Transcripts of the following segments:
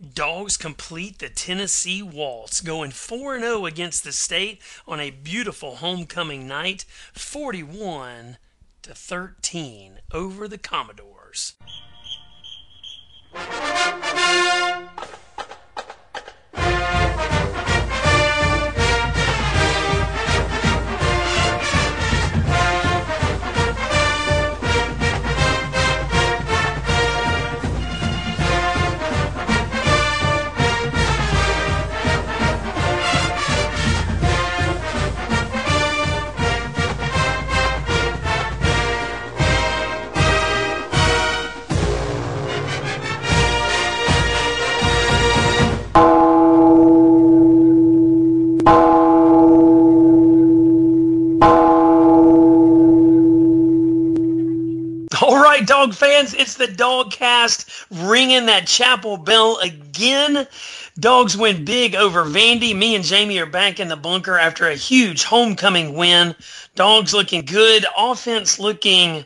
Dogs complete the Tennessee Waltz, going 4 0 against the state on a beautiful homecoming night, 41 to 13 over the Commodores. The DawgCast ringing that chapel bell again. Dogs win big over Vandy. Me and Jamie are back in the bunker after a huge homecoming win. Dogs looking good. Offense looking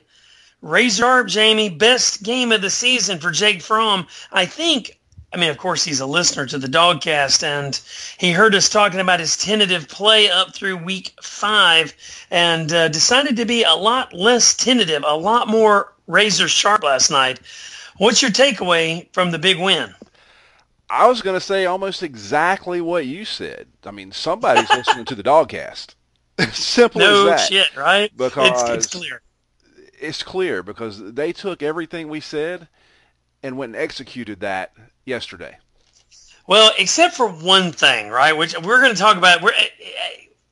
razor sharp, Jamie. Best game of the season for Jake Fromm. I think I mean, of course, he's a listener to the DawgCast, and he heard us talking about his tentative play up through week five, and uh, decided to be a lot less tentative, a lot more razor sharp last night. What's your takeaway from the big win? I was going to say almost exactly what you said. I mean, somebody's listening to the DawgCast. Simple no as that. shit, right? Because it's, it's clear. It's clear because they took everything we said and went and executed that yesterday. Well, except for one thing, right? Which we're going to talk about. We're,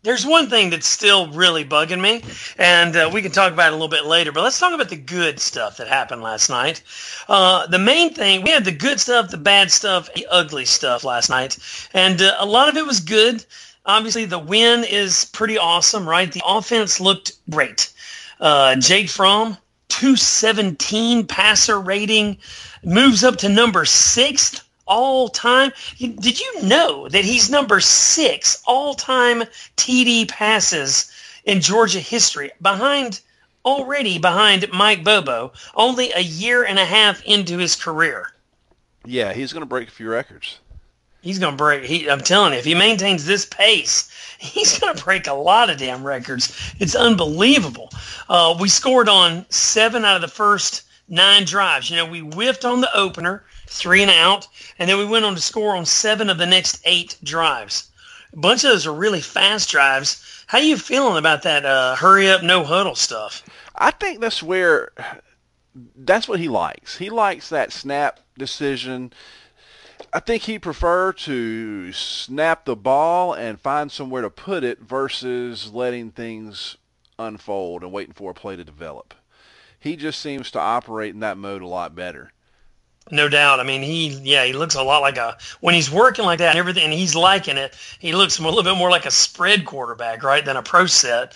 there's one thing that's still really bugging me, and uh, we can talk about it a little bit later. But let's talk about the good stuff that happened last night. Uh, the main thing we had the good stuff, the bad stuff, the ugly stuff last night, and uh, a lot of it was good. Obviously, the win is pretty awesome, right? The offense looked great. Uh, Jake Fromm, 217 passer rating, moves up to number sixth all time. Did you know that he's number six all time TD passes in Georgia history, behind already behind Mike Bobo, only a year and a half into his career? Yeah, he's going to break a few records. He's going to break. He, I'm telling you, if he maintains this pace, he's going to break a lot of damn records. It's unbelievable. Uh, we scored on seven out of the first nine drives. You know, we whiffed on the opener, three and out, and then we went on to score on seven of the next eight drives. A bunch of those are really fast drives. How you feeling about that uh, hurry up, no huddle stuff? I think that's where that's what he likes. He likes that snap decision. I think he prefer to snap the ball and find somewhere to put it versus letting things unfold and waiting for a play to develop he just seems to operate in that mode a lot better. No doubt. I mean, he yeah, he looks a lot like a when he's working like that and everything, and he's liking it. He looks a little bit more like a spread quarterback, right, than a pro set.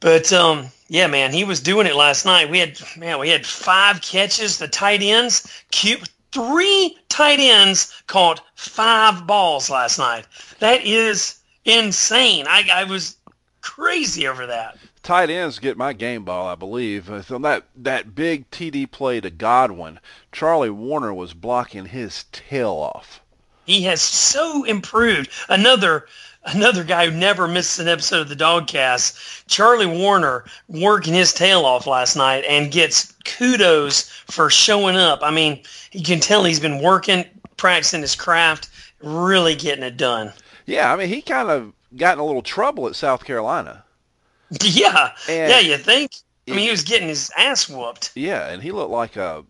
But um, yeah, man, he was doing it last night. We had man, we had five catches. The tight ends, cute, three tight ends caught five balls last night. That is insane. I, I was crazy over that tight ends get my game ball, I believe. On that that big TD play to Godwin, Charlie Woerner was blocking his tail off. He has so improved. Another another guy who never misses an episode of the DawgCast, Charlie Woerner, working his tail off last night and gets kudos for showing up. I mean, you can tell he's been working, practicing his craft, really getting it done. Yeah, I mean, he kind of got in a little trouble at South Carolina. Yeah, and yeah. You think? I mean, he was getting his ass whooped. Yeah, and he looked like a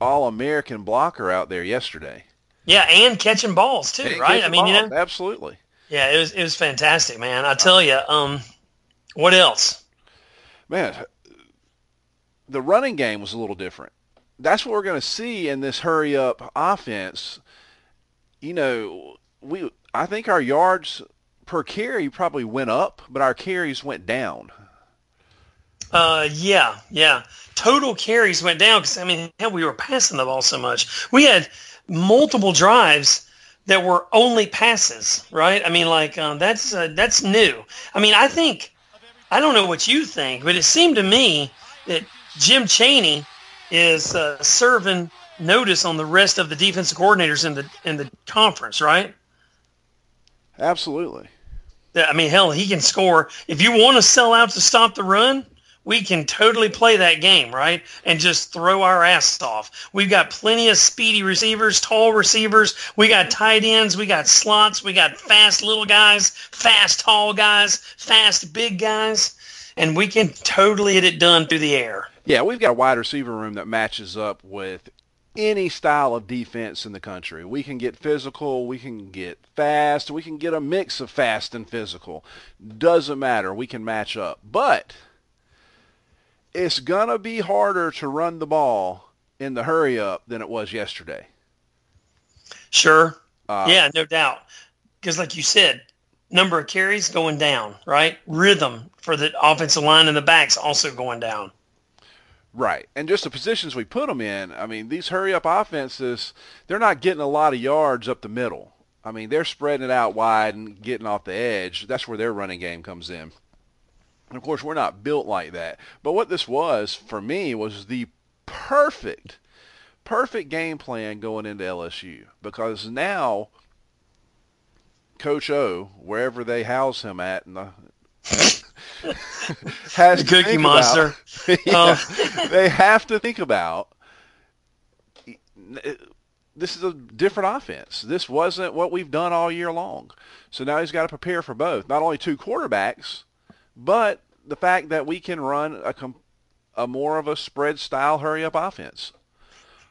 all-American blocker out there yesterday. Yeah, and catching balls too, and right? I mean, balls. you know, absolutely. Yeah, it was it was fantastic, man. I tell you, um, what else? Man, the running game was a little different. That's what we're going to see in this hurry-up offense. You know, we I think our yards per carry probably went up, but our carries went down. Uh, yeah, yeah. Total carries went down because I mean, hell, we were passing the ball so much. We had multiple drives that were only passes, right? I mean, like um, that's uh, that's new. I mean, I think I don't know what you think, but it seemed to me that Jim Chaney is uh, serving notice on the rest of the defensive coordinators in the in the conference, right? Absolutely. I mean, hell, he can score. If you want to sell out to stop the run, we can totally play that game, right? And just throw our ass off. We've got plenty of speedy receivers, tall receivers. We got tight ends. We got slots. We got fast little guys, fast tall guys, fast big guys. And we can totally get it done through the air. Yeah, we've got a wide receiver room that matches up with any style of defense in the country. We can get physical, we can get fast, we can get a mix of fast and physical. Doesn't matter, we can match up. But it's going to be harder to run the ball in the hurry up than it was yesterday. Sure. Uh, yeah, no doubt. Because like you said, number of carries going down, right? Rhythm for the offensive line and the backs also going down. Right. And just the positions we put them in, I mean, these hurry up offenses, they're not getting a lot of yards up the middle. I mean, they're spreading it out wide and getting off the edge. That's where their running game comes in. And of course, we're not built like that. But what this was for me was the perfect, perfect game plan going into LSU because now Coach O, wherever they house him at in the has the Cookie Monster. Yeah, uh. they have to think about this is a different offense. This wasn't what we've done all year long. So now he's got to prepare for both. Not only two quarterbacks, but the fact that we can run a, a more of a spread style hurry up offense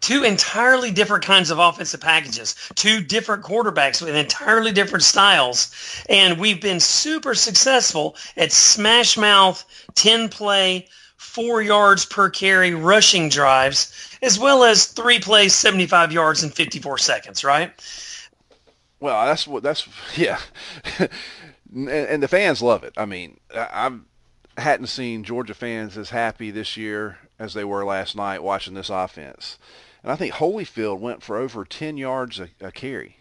two entirely different kinds of offensive packages, two different quarterbacks with entirely different styles. And we've been super successful at smash mouth, 10 play, four yards per carry rushing drives, as well as three plays, 75 yards in 54 seconds, right? Well, that's what that's, yeah. and, and the fans love it. I mean, I, I hadn't seen Georgia fans as happy this year as they were last night watching this offense. And I think Holyfield went for over 10 yards a, a carry.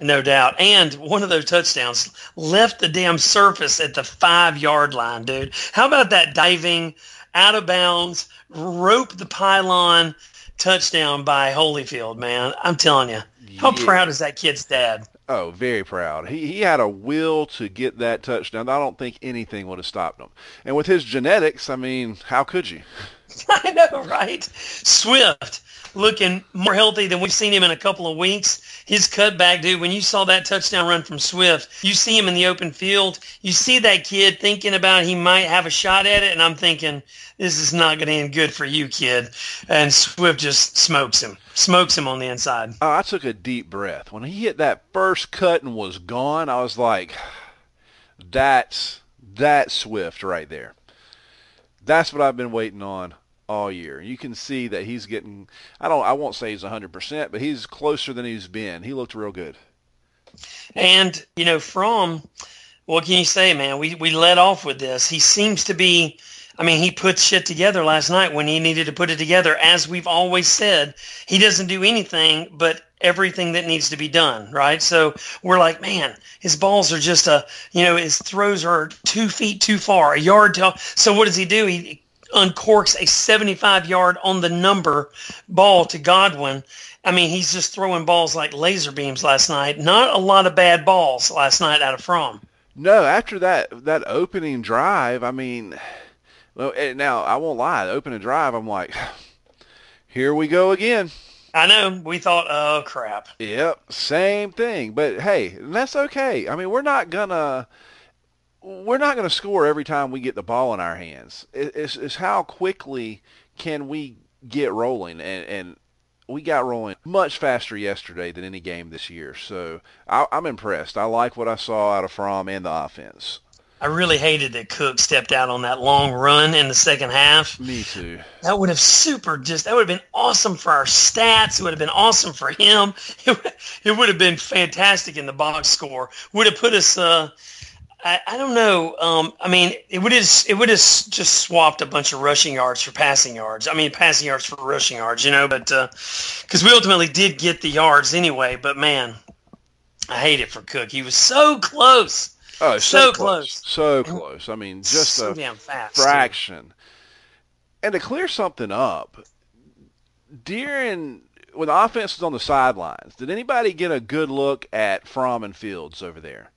No doubt. And one of those touchdowns left the damn surface at the five yard line, dude. How about that diving out of bounds, rope the pylon touchdown by Holyfield, man? I'm telling you. How yeah. proud is that kid's dad? Oh, very proud. He he had a will to get that touchdown. I don't think anything would have stopped him. And with his genetics, I mean, how could you? I know, right? Swift looking more healthy than we've seen him in a couple of weeks. His cutback, dude, when you saw that touchdown run from Swift, you see him in the open field. You see that kid thinking about he might have a shot at it, and I'm thinking, this is not going to end good for you, kid. And Swift just smokes him, smokes him on the inside. Oh, I took a deep breath. When he hit that first cut and was gone, I was like, that's, that's Swift right there. That's what I've been waiting on all year. You can see that he's getting I don't I won't say he's 100%, but he's closer than he's been. He looked real good. And, you know, from what can you say, man? We we let off with this. He seems to be I mean, he put shit together last night when he needed to put it together. As we've always said, he doesn't do anything but everything that needs to be done, right? So we're like, man, his balls are just a, you know, his throws are two feet too far, a yard too. So what does he do? He uncorks a 75 yard on the number ball to Godwin. I mean, he's just throwing balls like laser beams last night. Not a lot of bad balls last night out of Fromm. No, after that that opening drive, I mean, well, eh, now I won't lie. The opening drive, I'm like, here we go again. I know. We thought, oh crap. Yep, same thing. But hey, that's okay. I mean, we're not gonna we're not going to score every time we get the ball in our hands. It's, it's how quickly can we get rolling, and, and we got rolling much faster yesterday than any game this year. So I, am I'm impressed. I like what I saw out of Fromm and the offense. I really hated that Cook stepped out on that long run in the second half. Me too. That would have super just that would have been awesome for our stats. It would have been awesome for him. It, it would have been fantastic in the box score. Would have put us uh, I, I don't know. Um, I mean, it would have it would have just swapped a bunch of rushing yards for passing yards. I mean, passing yards for rushing yards, you know. But because uh, we ultimately did get the yards anyway. But man, I hate it for Cook. He was so close. Oh, so, so close. close. so close. I mean, just so a fast, fraction. Too. And to clear something up, during when the offense was on the sidelines, did anybody get a good look at Fromm and Fields over there?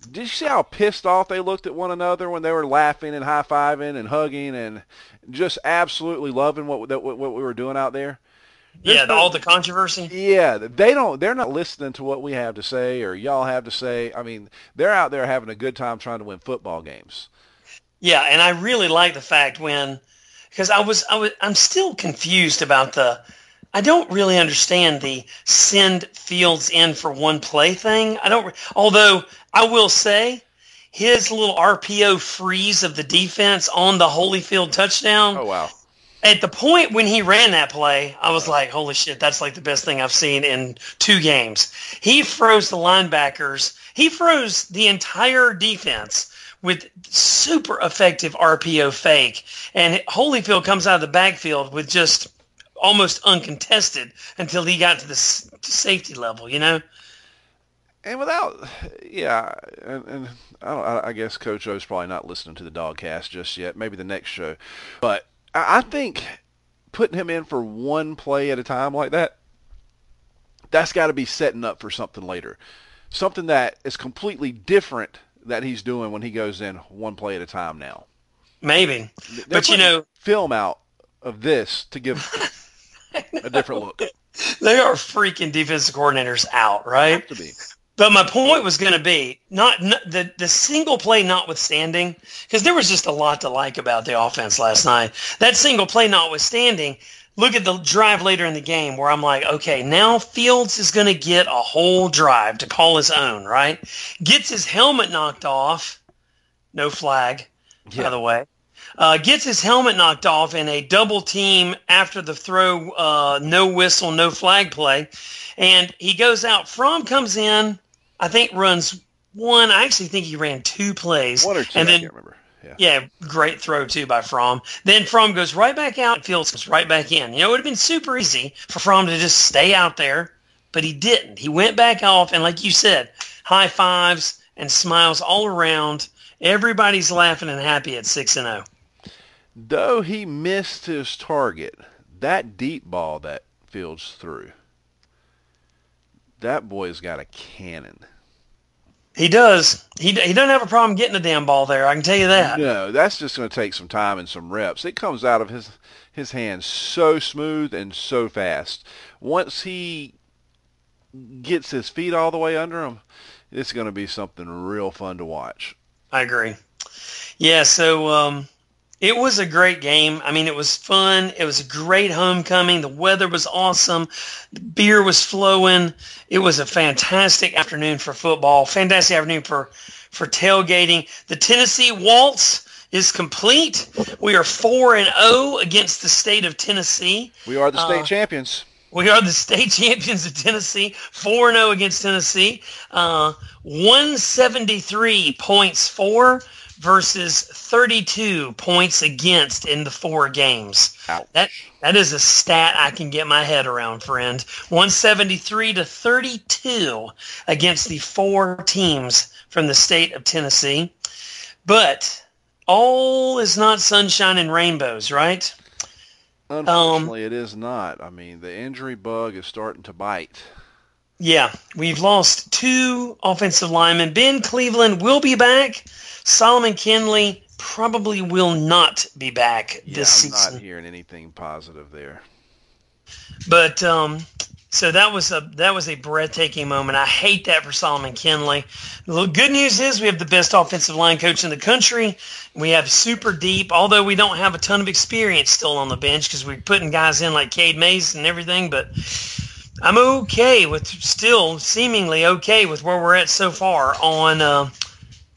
Did you see how pissed off they looked at one another when they were laughing and high fiving and hugging and just absolutely loving what what, what we were doing out there? yeah, the, all the controversy. Yeah, they don't. They're not listening to what we have to say or y'all have to say. I mean, they're out there having a good time trying to win football games. Yeah, and I really like the fact when because I was I was I'm still confused about the I don't really understand the send Fields in for one play thing. I don't. Although I will say, his little RPO freeze of the defense on the Holyfield touchdown. Oh wow! At the point when he ran that play, I was like, "Holy shit! That's like the best thing I've seen in two games." He froze the linebackers. He froze the entire defense with super effective RPO fake, and Holyfield comes out of the backfield with just almost uncontested until he got to the safety level, you know. And without, yeah, and, and I don't. I guess Coach O's probably not listening to the DawgCast just yet. Maybe the next show, but I think putting him in for one play at a time like that, that's got to be setting up for something later, something that is completely different that he's doing when he goes in one play at a time now. Maybe, They're but you know, film out of this to give a different look. They are freaking defensive coordinators out, right? Have to be. But my point was going to be not, not, the the single play notwithstanding, because there was just a lot to like about the offense last night. That single play notwithstanding, look at the drive later in the game where I'm like, okay, now Fields is going to get a whole drive to call his own, right? Gets his helmet knocked off, no flag, yeah. by the way uh, gets his helmet knocked off in a double team after the throw, uh, no whistle, no flag play. And he goes out. Fromm comes in, I think runs one. I actually think he ran two plays. One or two, and then, I can't remember. Yeah. yeah, great throw too by Fromm. Then Fromm goes right back out and Fields comes right back in. You know, it would have been super easy for Fromm to just stay out there, but he didn't. He went back off, and like you said, high fives and smiles all around. Everybody's laughing and happy at 6 and 0. Though he missed his target, that deep ball that Fields threw, that boy's got a cannon. He does. He, he doesn't have a problem getting the damn ball there. I can tell you that. No, that's just going to take some time and some reps. It comes out of his his hands so smooth and so fast. Once he gets his feet all the way under him, it's going to be something real fun to watch. I agree. Yeah. So um, it was a great game. I mean, it was fun. It was a great homecoming. The weather was awesome. The beer was flowing. It was a fantastic afternoon for football. Fantastic afternoon for for tailgating. The Tennessee Waltz is complete. We are 4 and 0 against the state of Tennessee. We are the state uh, champions. We are the state champions of Tennessee. 4 0 against Tennessee. Uh, 173 points for versus 32 points against in the four games. Ouch. That that is a stat I can get my head around, friend. 173 to 32 against the four teams from the state of Tennessee. But all is not sunshine and rainbows, right? Unfortunately, um, it is not. I mean, the injury bug is starting to bite. Yeah, we've lost two offensive linemen. Ben Cleveland will be back. Solomon Kindley probably will not be back yeah, this I'm season. I'm not hearing anything positive there. But um, so that was a that was a breathtaking moment. I hate that for Solomon Kindley. The good news is we have the best offensive line coach in the country. We have super deep, although we don't have a ton of experience still on the bench because we're putting guys in like Cade Mays and everything. But I'm okay with still seemingly okay with where we're at so far on. Uh,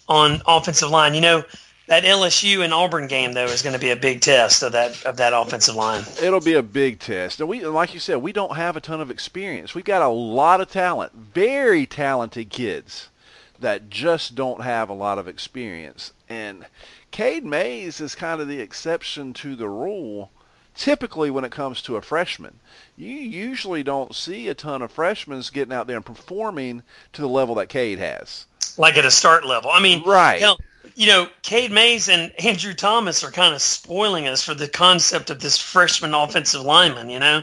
on offensive line. You know, that LSU and Auburn game though is going to be a big test of that of that offensive line. It'll be a big test. And we like you said, we don't have a ton of experience. We've got a lot of talent, very talented kids that just don't have a lot of experience. And Cade Mays is kind of the exception to the rule. Typically, when it comes to a freshman, you usually don't see a ton of freshmen getting out there and performing to the level that Cade has like at a start level. I mean, right. You know, you know, Cade Mays and Andrew Thomas are kind of spoiling us for the concept of this freshman offensive lineman, you know.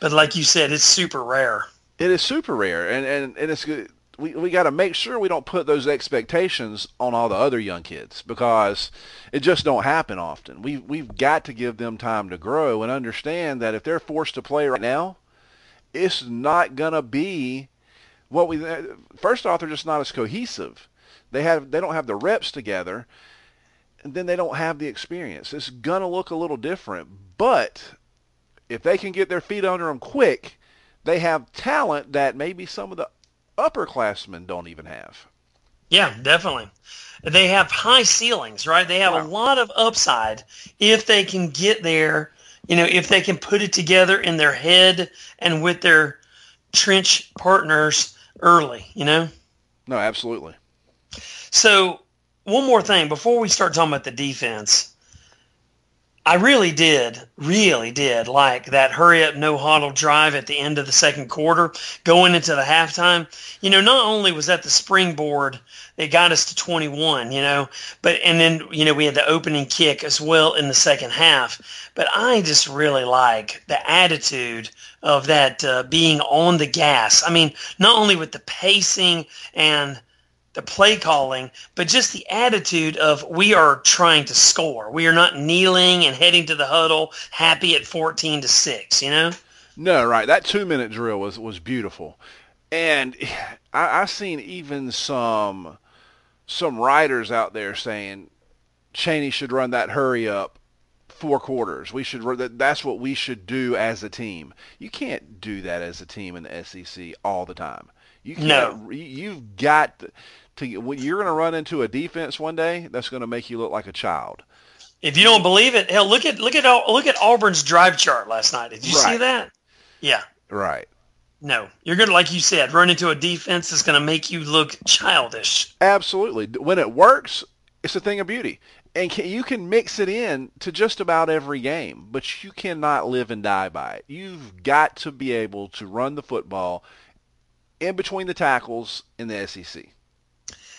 But like you said, it's super rare. It is super rare, and and, and it's good. We, we got to make sure we don't put those expectations on all the other young kids because it just don't happen often. We we've got to give them time to grow and understand that if they're forced to play right now, it's not gonna be what we. First off, they're just not as cohesive. They have they don't have the reps together, and then they don't have the experience. It's gonna look a little different, but if they can get their feet under them quick they have talent that maybe some of the upperclassmen don't even have. Yeah, definitely. They have high ceilings, right? They have wow. a lot of upside if they can get there, you know, if they can put it together in their head and with their trench partners early, you know? No, absolutely. So, one more thing before we start talking about the defense. I really did, really did like that hurry up, no huddle drive at the end of the second quarter going into the halftime. You know, not only was that the springboard it got us to 21, you know, but, and then, you know, we had the opening kick as well in the second half. But I just really like the attitude of that uh, being on the gas. I mean, not only with the pacing and, the play calling, but just the attitude of we are trying to score. We are not kneeling and heading to the huddle happy at 14 to 6, you know? No, right. That two minute drill was, was beautiful. And I, I seen even some some writers out there saying Chaney should run that hurry up four quarters. We should that's what we should do as a team. You can't do that as a team in the SEC all the time. You can't, no. You've got to, you're going to run into a defense one day that's going to make you look like a child. If you don't believe it, hell, look at look at look at Auburn's drive chart last night. Did you right. see that? Yeah. Right. No, you're going to, like you said, run into a defense that's going to make you look childish. Absolutely. When it works, it's a thing of beauty. And can, you can mix it in to just about every game, but you cannot live and die by it. You've got to be able to run the football in between the tackles in the SEC.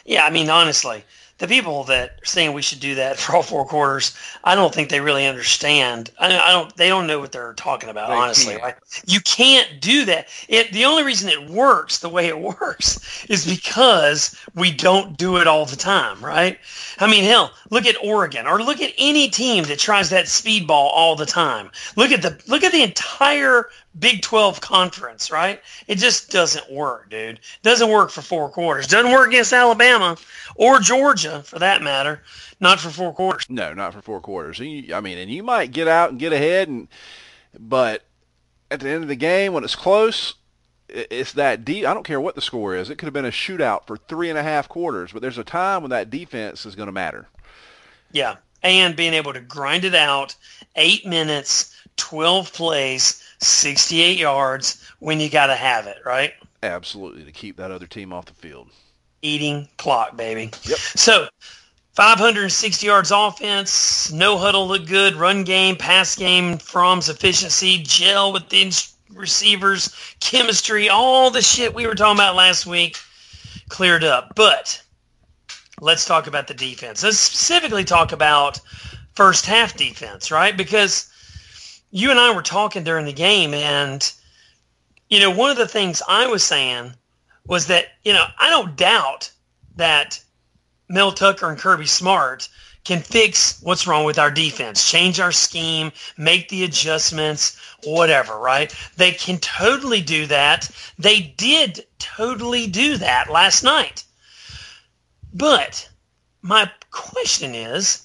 Yeah, I mean, honestly, the people that are saying we should do that for all four quarters, I don't think they really understand. I, I don't. They don't know what they're talking about. They honestly, like, you can't do that. It. The only reason it works the way it works is because we don't do it all the time, right? I mean, hell, look at Oregon, or look at any team that tries that speedball all the time. Look at the look at the entire Big 12 conference, right? It just doesn't work, dude. Doesn't work for four quarters. Doesn't work against Alabama or Georgia, for that matter. Not for four quarters. No, not for four quarters. I mean, and you might get out and get ahead, and but at the end of the game, when it's close, it's that deep. I don't care what the score is. It could have been a shootout for three and a half quarters, but there's a time when that defense is going to matter. Yeah, and being able to grind it out, eight minutes, 12 plays, 68 yards when you got to have it, right? Absolutely, to keep that other team off the field. Eating clock, baby. Yep. So, 560 yards offense, no huddle look good, run game, pass game, Fromm's efficiency, gel with the receivers, chemistry, all the shit we were talking about last week cleared up. But let's talk about the defense. Let's specifically talk about first half defense, right? Because you and I were talking during the game, and you know, one of the things I was saying was that you know I don't doubt that Mel Tucker and Kirby Smart can fix what's wrong with our defense, change our scheme, make the adjustments, whatever, right? They can totally do that. They did totally do that last night. But my question is,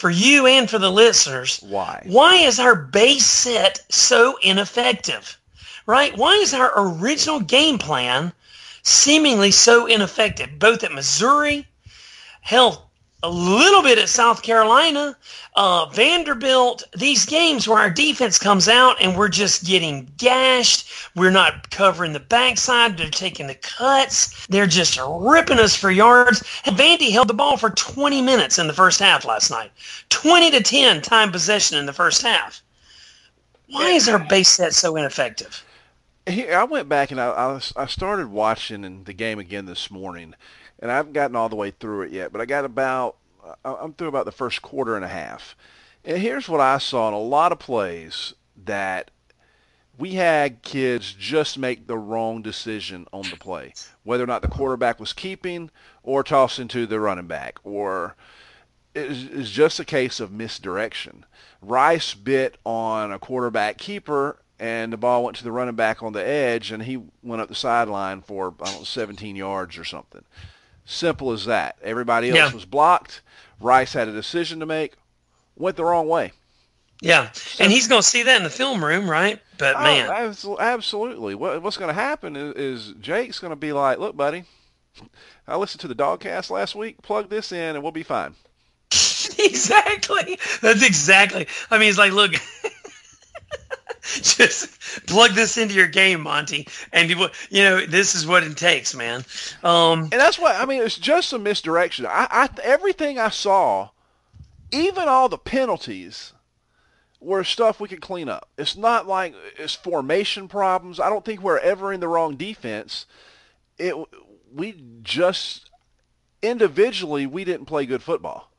for you and for the listeners. Why? Why is our base set so ineffective? Right? Why is our original game plan seemingly so ineffective, both at Missouri, hell, a little bit at South Carolina, uh, Vanderbilt, these games where our defense comes out and we're just getting gashed. We're not covering the backside. They're taking the cuts. They're just ripping us for yards. And Vandy held the ball for 20 minutes in the first half last night. 20 to 10 time possession in the first half. Why is our base set so ineffective? Here, I went back and I, I started watching the game again this morning and I haven't gotten all the way through it yet, but I got about I'm through about the first quarter and a half. And here's what I saw in a lot of plays that we had kids just make the wrong decision on the play, whether or not the quarterback was keeping or tossing to the running back, or it's just a case of misdirection. Rice bit on a quarterback keeper, and the ball went to the running back on the edge, and he went up the sideline for I don't know 17 yards or something. Simple as that. Everybody else yeah. was blocked. Rice had a decision to make, went the wrong way. Yeah, and he's going to see that in the film room, right? But oh, man, absolutely. What, what's going to happen is, is Jake's going to be like, "Look, buddy, I listened to the DawgCast last week. Plug this in, and we'll be fine." exactly. That's exactly. I mean, he's like, "Look." just plug this into your game, Monty, and you, you know this is what it takes, man. Um, and that's why I mean. It's just a misdirection. I, I everything I saw, even all the penalties were stuff we could clean up. It's not like it's formation problems. I don't think we're ever in the wrong defense. It we just individually we didn't play good football.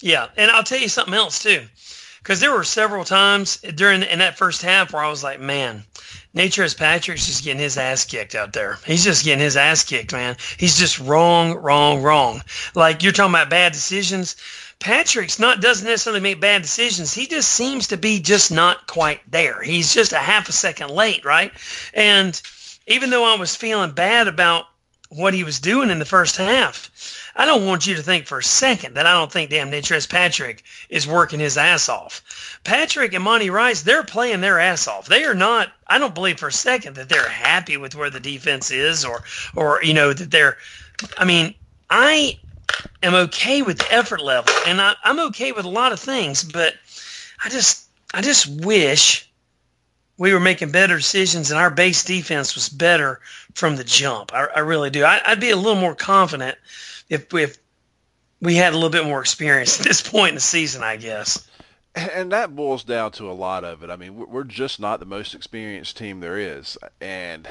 Yeah, and I'll tell you something else too, because there were several times during in that first half where I was like, man, Natrez Patrick's just getting his ass kicked out there. He's just getting his ass kicked, man. He's just wrong, wrong, wrong. Like you're talking about bad decisions Patrick's not doesn't necessarily make bad decisions. He just seems to be just not quite there. He's just a half a second late, right? And even though I was feeling bad about what he was doing in the first half, I don't want you to think for a second that I don't think damn Natrez Patrick is working his ass off. Patrick and Monty Rice, they're playing their ass off. They are not. I don't believe for a second that they're happy with where the defense is, or or you know that they're. I mean, I am okay with the effort level, and I, I'm okay with a lot of things, but I just I just wish we were making better decisions and our base defense was better from the jump. I, I really do. I, would be a little more confident if if we had a little bit more experience at this point in the season, I guess. And that boils down to a lot of it. I mean, we're just not the most experienced team there is, and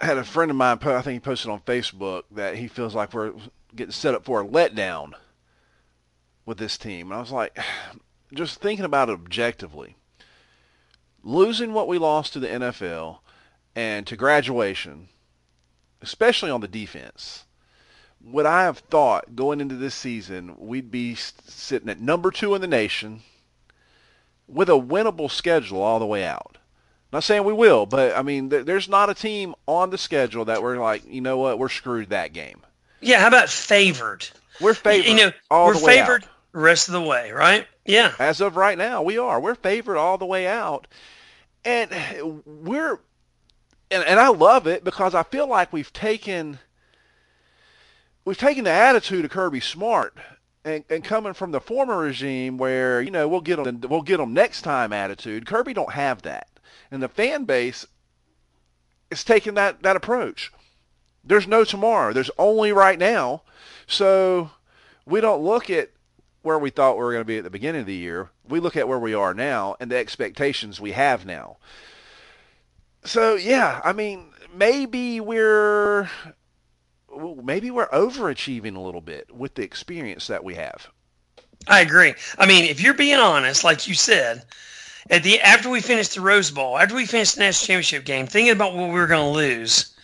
I had a friend of mine, I think he posted on Facebook that he feels like we're getting set up for a letdown with this team. And I was like, just thinking about it objectively, losing what we lost to the NFL and to graduation, especially on the defense, would I have thought going into this season we'd be sitting at number two in the nation with a winnable schedule all the way out? Not saying we will, but I mean, th- there's not a team on the schedule that we're like, you know what, we're screwed that game. Yeah, how about favored? We're favored. You know, we're favored out. the rest of the way, right? Yeah. As of right now, we are. We're favored all the way out, and we're, and, and I love it because I feel like we've taken, we've taken the attitude of Kirby Smart and, and, coming from the former regime where you know we'll get them we'll get them next time attitude kirby don't have that and the fan base is taking that, that approach. There's no tomorrow. There's only right now. So we don't look at where we thought we were going to be at the beginning of the year. We look at where we are now and the expectations we have now. So yeah, I mean, maybe we're maybe we're overachieving a little bit with the experience that we have. I agree. I mean, if you're being honest, like you said, at the after we finished the Rose Bowl, after we finished the national championship game, thinking about what we were going to lose,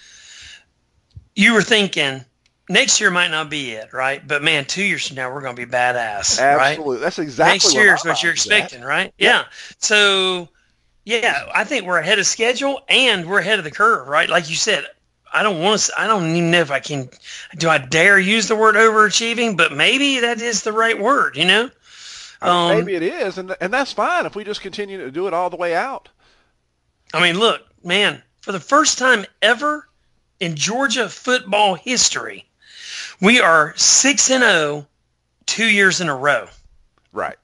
you were thinking next year might not be it, right? But man, two years from now we're going to be badass, Absolutely, right? that's exactly next year is what you're expecting, that. right? Yeah. yeah. So yeah, I think we're ahead of schedule and we're ahead of the curve, right? Like you said, I don't want to. I don't even know if I can. Do I dare use the word overachieving? But maybe that is the right word. You know. I mean, um, maybe it is, and and that's fine if we just continue to do it all the way out. I mean, look, man, for the first time ever in Georgia football history, we are six and zero, oh two years in a row. Right.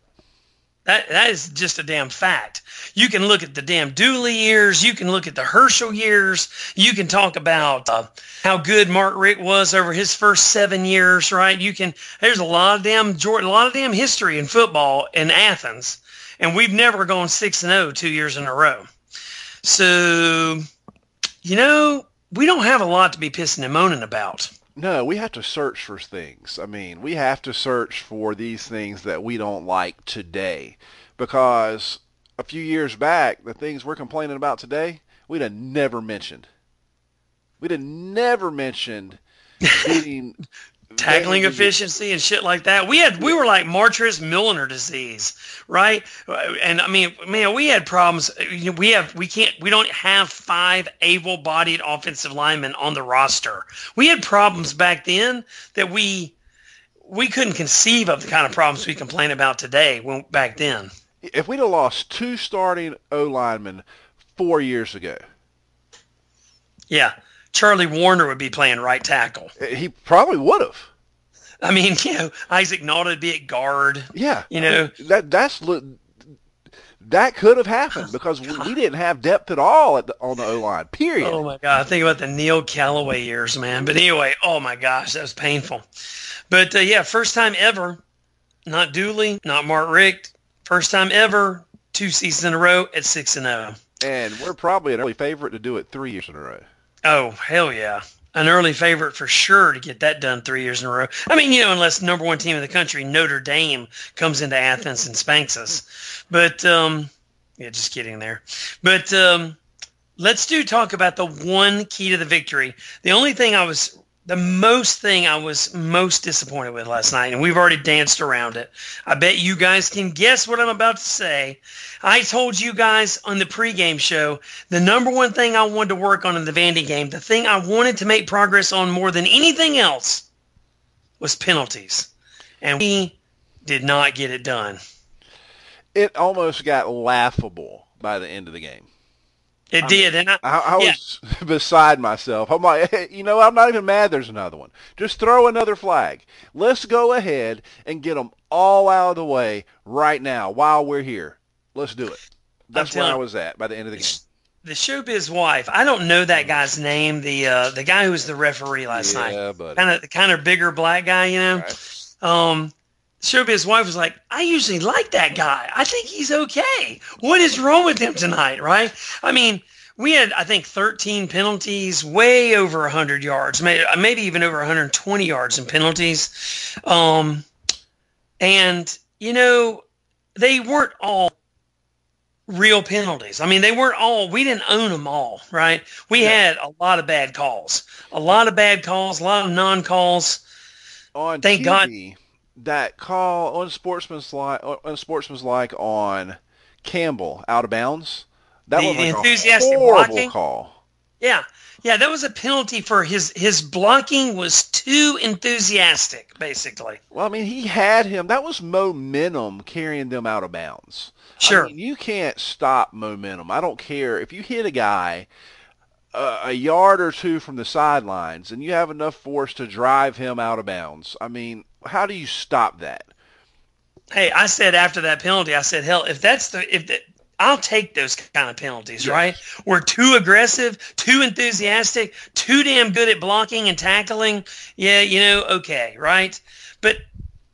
That that is just a damn fact. You can look at the damn Dooley years. You can look at the Herschel years. You can talk about uh, how good Mark Richt was over his first seven years. Right? You can. There's a lot of damn a lot of damn history in football in Athens, and we've never gone six and zero oh two years in a row. So, you know, we don't have a lot to be pissing and moaning about. No, we have to search for things. I mean, we have to search for these things that we don't like today because a few years back, the things we're complaining about today, we'd have never mentioned. We'd have never mentioned getting tackling efficiency and shit like that. We had we were like Martris Milliner disease, right? And I mean, man, we had problems. We have we can't we don't have five able-bodied offensive linemen on the roster. We had problems back then that we we couldn't conceive of the kind of problems we complain about today when back then. If we'd have lost two starting O linemen four years ago. Yeah. Charlie Woerner would be playing right tackle. He probably would have. I mean, you know, Isaac Nauta would be at guard. Yeah. You know, that that's that could have happened because we, we didn't have depth at all at the, on the O line. Period. Oh my god! Think about the Neil Callaway years, man. But anyway, oh my gosh, that was painful. But uh, yeah, first time ever, not Dooley, not Mark Richt, first time ever, two seasons in a row at six and zero. Oh. And we're probably an early favorite to do it three years in a row. Oh hell yeah! An early favorite for sure to get that done three years in a row. I mean, you know, unless number one team in the country, Notre Dame, comes into Athens and spanks us. But um, yeah, just kidding there. But um, let's do talk about the one key to the victory. The only thing I was the most thing I was most disappointed with last night, and we've already danced around it. I bet you guys can guess what I'm about to say. I told you guys on the pregame show the number one thing I wanted to work on in the Vandy game, the thing I wanted to make progress on more than anything else, was penalties. And we did not get it done. It almost got laughable by the end of the game. It I'm, did, and I, I, I was beside myself. I'm like, hey, you know, I'm not even mad. There's another one. Just throw another flag. Let's go ahead and get them all out of the way right now while we're here. Let's do it. That's where I was at by the end of the game. The showbiz wife. I don't know that guy's name. The uh, the guy who was the referee last yeah, night. Kind of the kind of bigger black guy, you know. Right. Um, Showbiz wife was like, I usually like that guy. I think he's okay. What is wrong with him tonight, right? I mean, we had, I think, 13 penalties, way over 100 yards, maybe even over 120 yards in penalties. Um, and, you know, they weren't all real penalties. I mean, they weren't all, we didn't own them all, right? We yeah. had a lot of bad calls, a lot of bad calls, a lot of non calls. On Thank TV, God that call on sportsman's like on sportsman's like on Campbell out of bounds. That the was like enthusiastic a horrible blocking. call. Yeah, yeah, that was a penalty for his his blocking was too enthusiastic, basically. Well, I mean, he had him. That was momentum carrying them out of bounds. Sure, I mean, you can't stop momentum. I don't care if you hit a guy a, a yard or two from the sidelines and you have enough force to drive him out of bounds. I mean, how do you stop that? Hey, I said after that penalty, I said, hell, if that's the if the, I'll take those kind of penalties, yes. right? We're too aggressive, too enthusiastic, too damn good at blocking and tackling. Yeah, you know, okay, right? But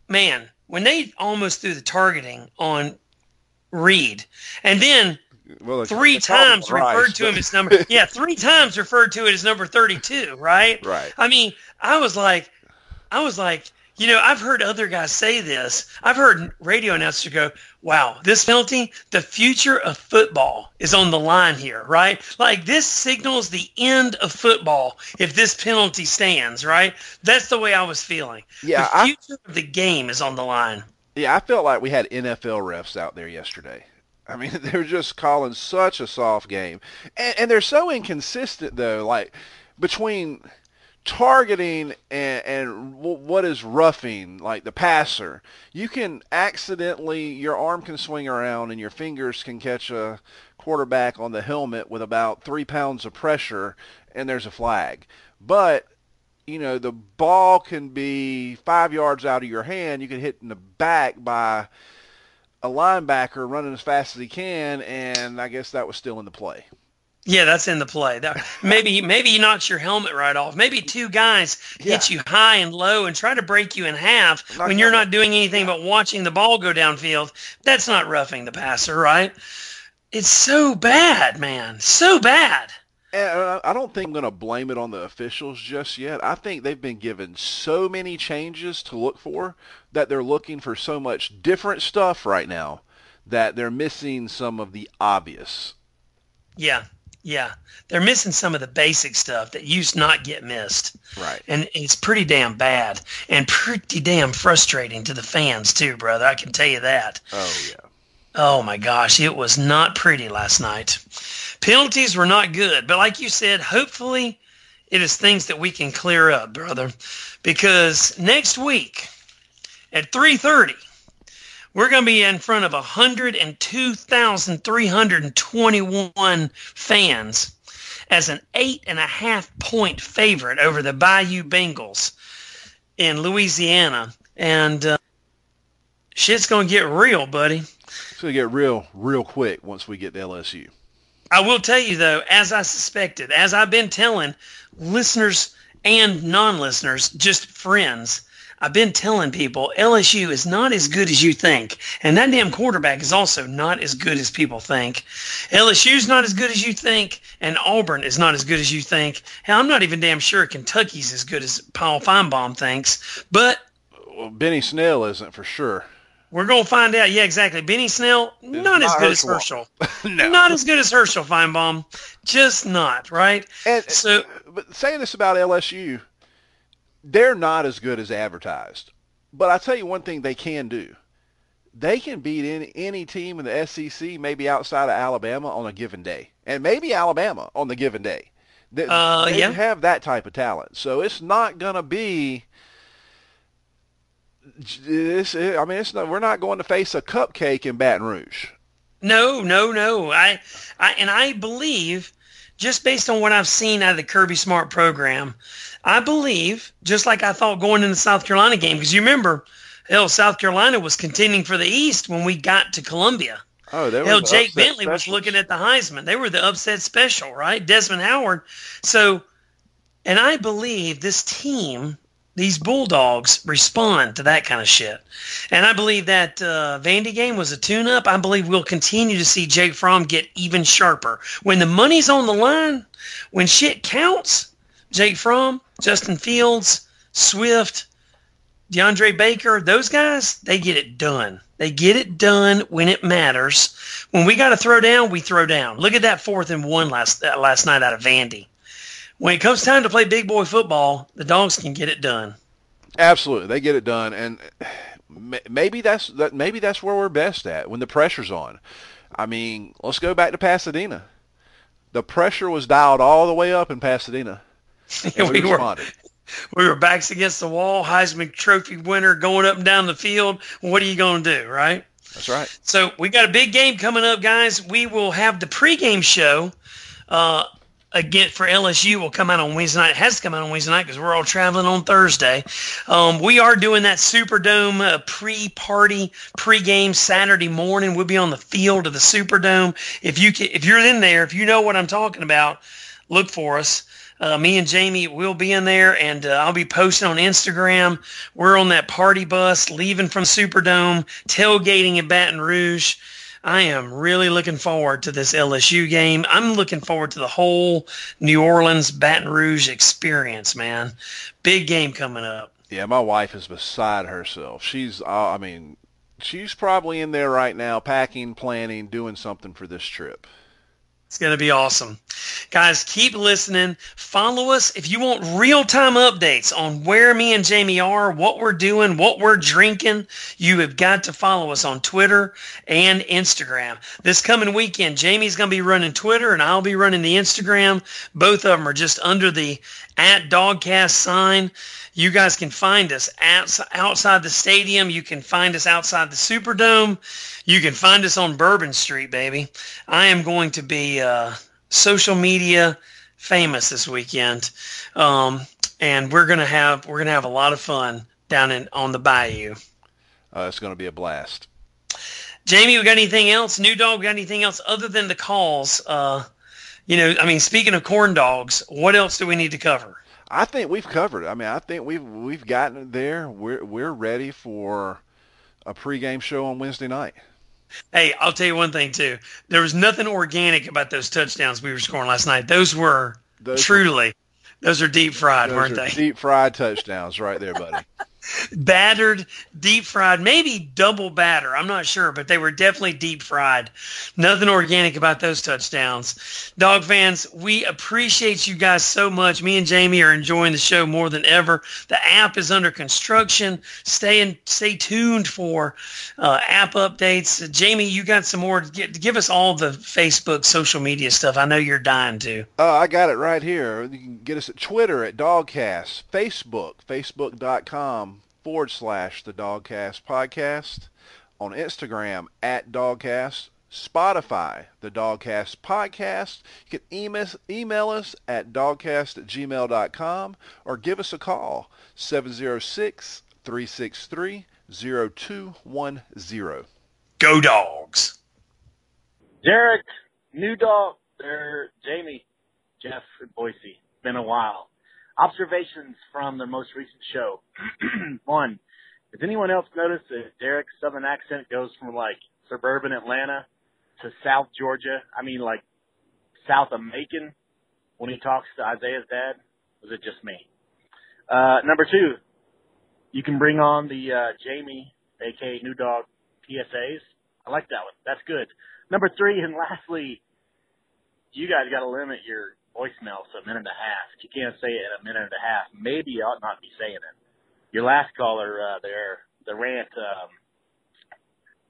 man, when they almost threw the targeting on Reed, and then well, three times referred to him as number yeah, three times referred to it as number thirty-two, right? Right. I mean, I was like, I was like, you know, I've heard other guys say this. I've heard radio announcers go, wow, this penalty, the future of football is on the line here, right? Like this signals the end of football if this penalty stands, right? That's the way I was feeling. Yeah. The future I, of the game is on the line. Yeah, I felt like we had NFL refs out there yesterday. I mean, they're just calling such a soft game. And, and they're so inconsistent, though, like between – targeting and, and what is roughing, like the passer, you can accidentally, your arm can swing around and your fingers can catch a quarterback on the helmet with about three pounds of pressure and there's a flag. But, you know, the ball can be five yards out of your hand. You can hit in the back by a linebacker running as fast as he can, and I guess that was still in the play. Yeah, that's in the play. That, maybe maybe you knocks your helmet right off. Maybe two guys yeah. hit you high and low and try to break you in half when you're not doing anything but watching the ball go downfield. That's not roughing the passer, right? It's so bad, man. So bad. And I I don't think I'm going to blame it on the officials just yet. I think they've been given so many changes to look for that they're looking for so much different stuff right now that they're missing some of the obvious. Yeah, yeah. They're missing some of the basic stuff that used not get missed. Right. And it's pretty damn bad and pretty damn frustrating to the fans too, brother. I can tell you that. Oh yeah. Oh my gosh, it was not pretty last night. Penalties were not good, but like you said, hopefully it is things that we can clear up, brother. Because next week at 3:30 we're going to be in front of 102,321 fans as an eight and a half point favorite over the Bayou Bengals in Louisiana. And uh, shit's going to get real, buddy. It's going to get real, real quick once we get to LSU. I will tell you, though, as I suspected, as I've been telling listeners and non listeners, just friends, I've been telling people LSU is not as good as you think. And that damn quarterback is also not as good as people think. LSU's not as good as you think. And Auburn is not as good as you think. Hell, I'm not even damn sure Kentucky's as good as Paul Finebaum thinks. But well, Benny Snell isn't for sure. We're going to find out. Yeah, exactly. Benny Snell, not, not as good Herschel. as Herschel. no. Not as good as Herschel Finebaum. Just not, right? And, so, but saying this about LSU – they're not as good as advertised. But I tell you one thing they can do. They can beat any, any team in the SEC, maybe outside of Alabama, on a given day, and maybe Alabama on the given day. They, uh, they yeah. have that type of talent, so it's not gonna be. This, I mean, it's not, we're not going to face a cupcake in Baton Rouge. No, no, no. I, I, and I believe, just based on what I've seen out of the Kirby Smart program, I believe, just like I thought going into the South Carolina game, because you remember, hell, South Carolina was contending for the East when we got to Columbia. Oh, they were hell, Jake Bentley specials. was looking at the Heisman. They were the upset special, right? Desmond Howard. So, and I believe this team, these Bulldogs, respond to that kind of shit. And I believe that uh, Vandy game was a tune-up. I believe we'll continue to see Jake Fromm get even sharper. When the money's on the line, when shit counts, Jake Fromm, Justin Fields, Swift, DeAndre Baker, those guys, they get it done. They get it done when it matters. When we got to throw down, we throw down. Look at that fourth and one last uh, last night out of Vandy. When it comes time to play big boy football, the dogs can get it done. Absolutely, they get it done, and maybe that's that. Maybe that's where we're best at when the pressure's on. I mean, let's go back to Pasadena. The pressure was dialed all the way up in Pasadena. we, we were we were backs against the wall, Heisman Trophy winner going up and down the field. What are you going to do, right? That's right. So we got a big game coming up, guys. We will have the pregame show. Uh, again for LSU will come out on Wednesday night. It has to come out on Wednesday night because we're all traveling on Thursday. Um, we are doing that Superdome uh, pre-party pregame Saturday morning. We'll be on the field of the Superdome. If you can, if you're in there, if you know what I'm talking about, look for us. Uh, me and Jamie will be in there, and uh, I'll be posting on Instagram. We're on that party bus leaving from Superdome, tailgating in Baton Rouge. I am really looking forward to this LSU game. I'm looking forward to the whole New Orleans Baton Rouge experience, man. Big game coming up. Yeah, my wife is beside herself. She's, uh, I mean, she's probably in there right now, packing, planning, doing something for this trip. It's going to be awesome. Guys, keep listening. Follow us if you want real-time updates on where me and Jamie are, what we're doing, what we're drinking. You have got to follow us on Twitter and Instagram. This coming weekend, Jamie's going to be running Twitter and I'll be running the Instagram. Both of them are just under the at DawgCast sign. You guys can find us outside the stadium. You can find us outside the Superdome. You can find us on Bourbon Street, baby. I am going to be uh, social media famous this weekend, um, and we're gonna have we're gonna have a lot of fun down in on the bayou. Uh, it's gonna be a blast. Jamie, we got anything else? New dog, got anything else other than the calls? Uh, you know, I mean, speaking of corn dogs, what else do we need to cover? I think we've covered it. I mean, I think we've we've gotten there. We're we're ready for a pregame show on Wednesday night. Hey, I'll tell you one thing too. There was nothing organic about those touchdowns we were scoring last night. Those were those truly, were, those are deep fried, those weren't are they? Deep fried touchdowns, right there, buddy. battered, deep fried, maybe double batter. I'm not sure, but they were definitely deep fried. Nothing organic about those touchdowns. Dog fans, we appreciate you guys so much. Me and Jamie are enjoying the show more than ever. The app is under construction. Stay in, stay tuned for uh, app updates. Jamie, you got some more. Get, give us all the Facebook social media stuff. I know you're dying to. Uh, I got it right here. You can get us at Twitter at DawgCast, Facebook, facebook.com forward slash the DawgCast podcast, on Instagram at DawgCast, Spotify, the DawgCast podcast. You can email, email us at dawgcast at gmail.com or give us a call, 706 363 0210. Go Dogs! Derek, new dog, er, Jamie, Jeff, Boise. Been a while. Observations from the most recent show. One, has anyone else noticed that Derek's southern accent goes from like suburban Atlanta to South Georgia? I mean, like south of Macon when he talks to Isaiah's dad? Was it just me? Uh, number two, you can bring on the uh, Jamie, aka New Dog PSAs. I like that one. That's good. Number three, and lastly, you guys got to limit your voicemail to a minute and a half. If you can't say it in a minute and a half, maybe you ought not be saying it. Your last caller uh, there, the rant, um,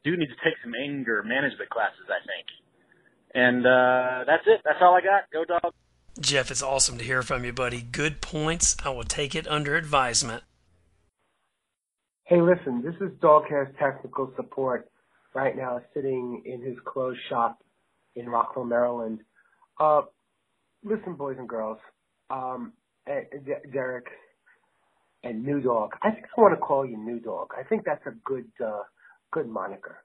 do need to take some anger management classes, I think. And uh, that's it. That's all I got. Go dog. Jeff, it's awesome to hear from you, buddy. Good points. I will take it under advisement. Hey, listen, this is DawgCast Technical Support right now sitting in his closed shop in Rockville, Maryland. Uh, listen, boys and girls, um, Derek and New Dog. I think I want to call you New Dog. I think that's a good, uh, good moniker.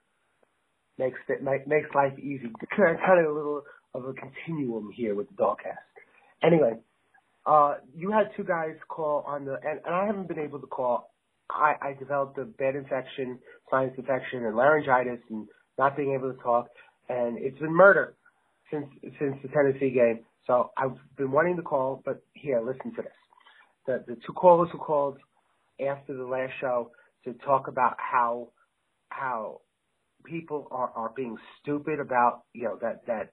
Makes it makes life easy. Kind of a little of a continuum here with the DawgCast. Anyway, uh, you had two guys call on the, and, and I haven't been able to call. I, I developed a bad infection, sinus infection, and laryngitis, and not being able to talk, and it's been murder since since the Tennessee game. So I've been wanting to call, but here, listen to this. The the two callers who called after the last show to talk about how how people are are being stupid about you know that that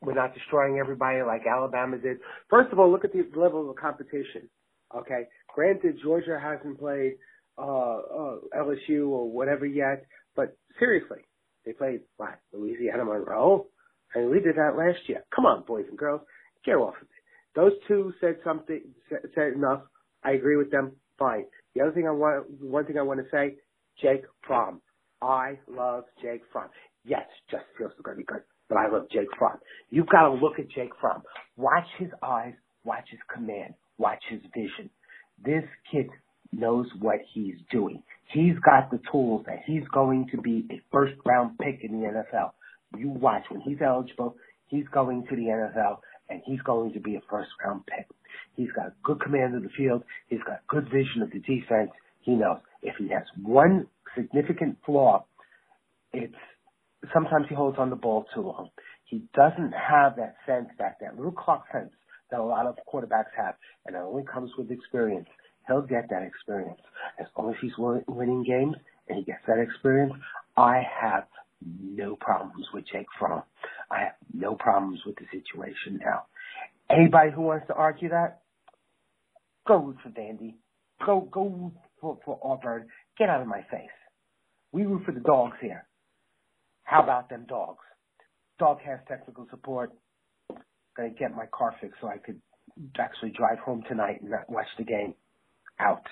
we're not destroying everybody like Alabama did. First of all, look at the level of competition. Okay, granted, Georgia hasn't played uh, uh, LSU or whatever yet, but seriously, they played what Louisiana Monroe, and we did that last year. Come on, boys and girls, get off of it. Those two said something, said enough. I agree with them. Fine. The other thing I want, one thing I want to say, Jake Fromm. I love Jake Fromm. Yes, Justin Fields going to be good, but I love Jake Fromm. You've got to look at Jake Fromm. Watch his eyes, watch his command, watch his vision. This kid knows what he's doing. He's got the tools that he's going to be a first round pick in the NFL. You watch when he's eligible, he's going to the NFL and he's going to be a first round pick. He's got good command of the field. He's got good vision of the defense. He knows if he has one significant flaw, it's sometimes he holds on the ball too long. He doesn't have that sense, that, that little clock sense that a lot of quarterbacks have, and it only comes with experience. He'll get that experience. As long as he's winning games and he gets that experience, I have no problems with Jake Fromm. I have no problems with the situation now. Anybody who wants to argue that, go root for Vandy. Go go root for, for Auburn. Get out of my face. We root for the dogs here. How about them dogs? Dog has technical support. Gonna get my car fixed so I could actually drive home tonight and not watch the game. Out.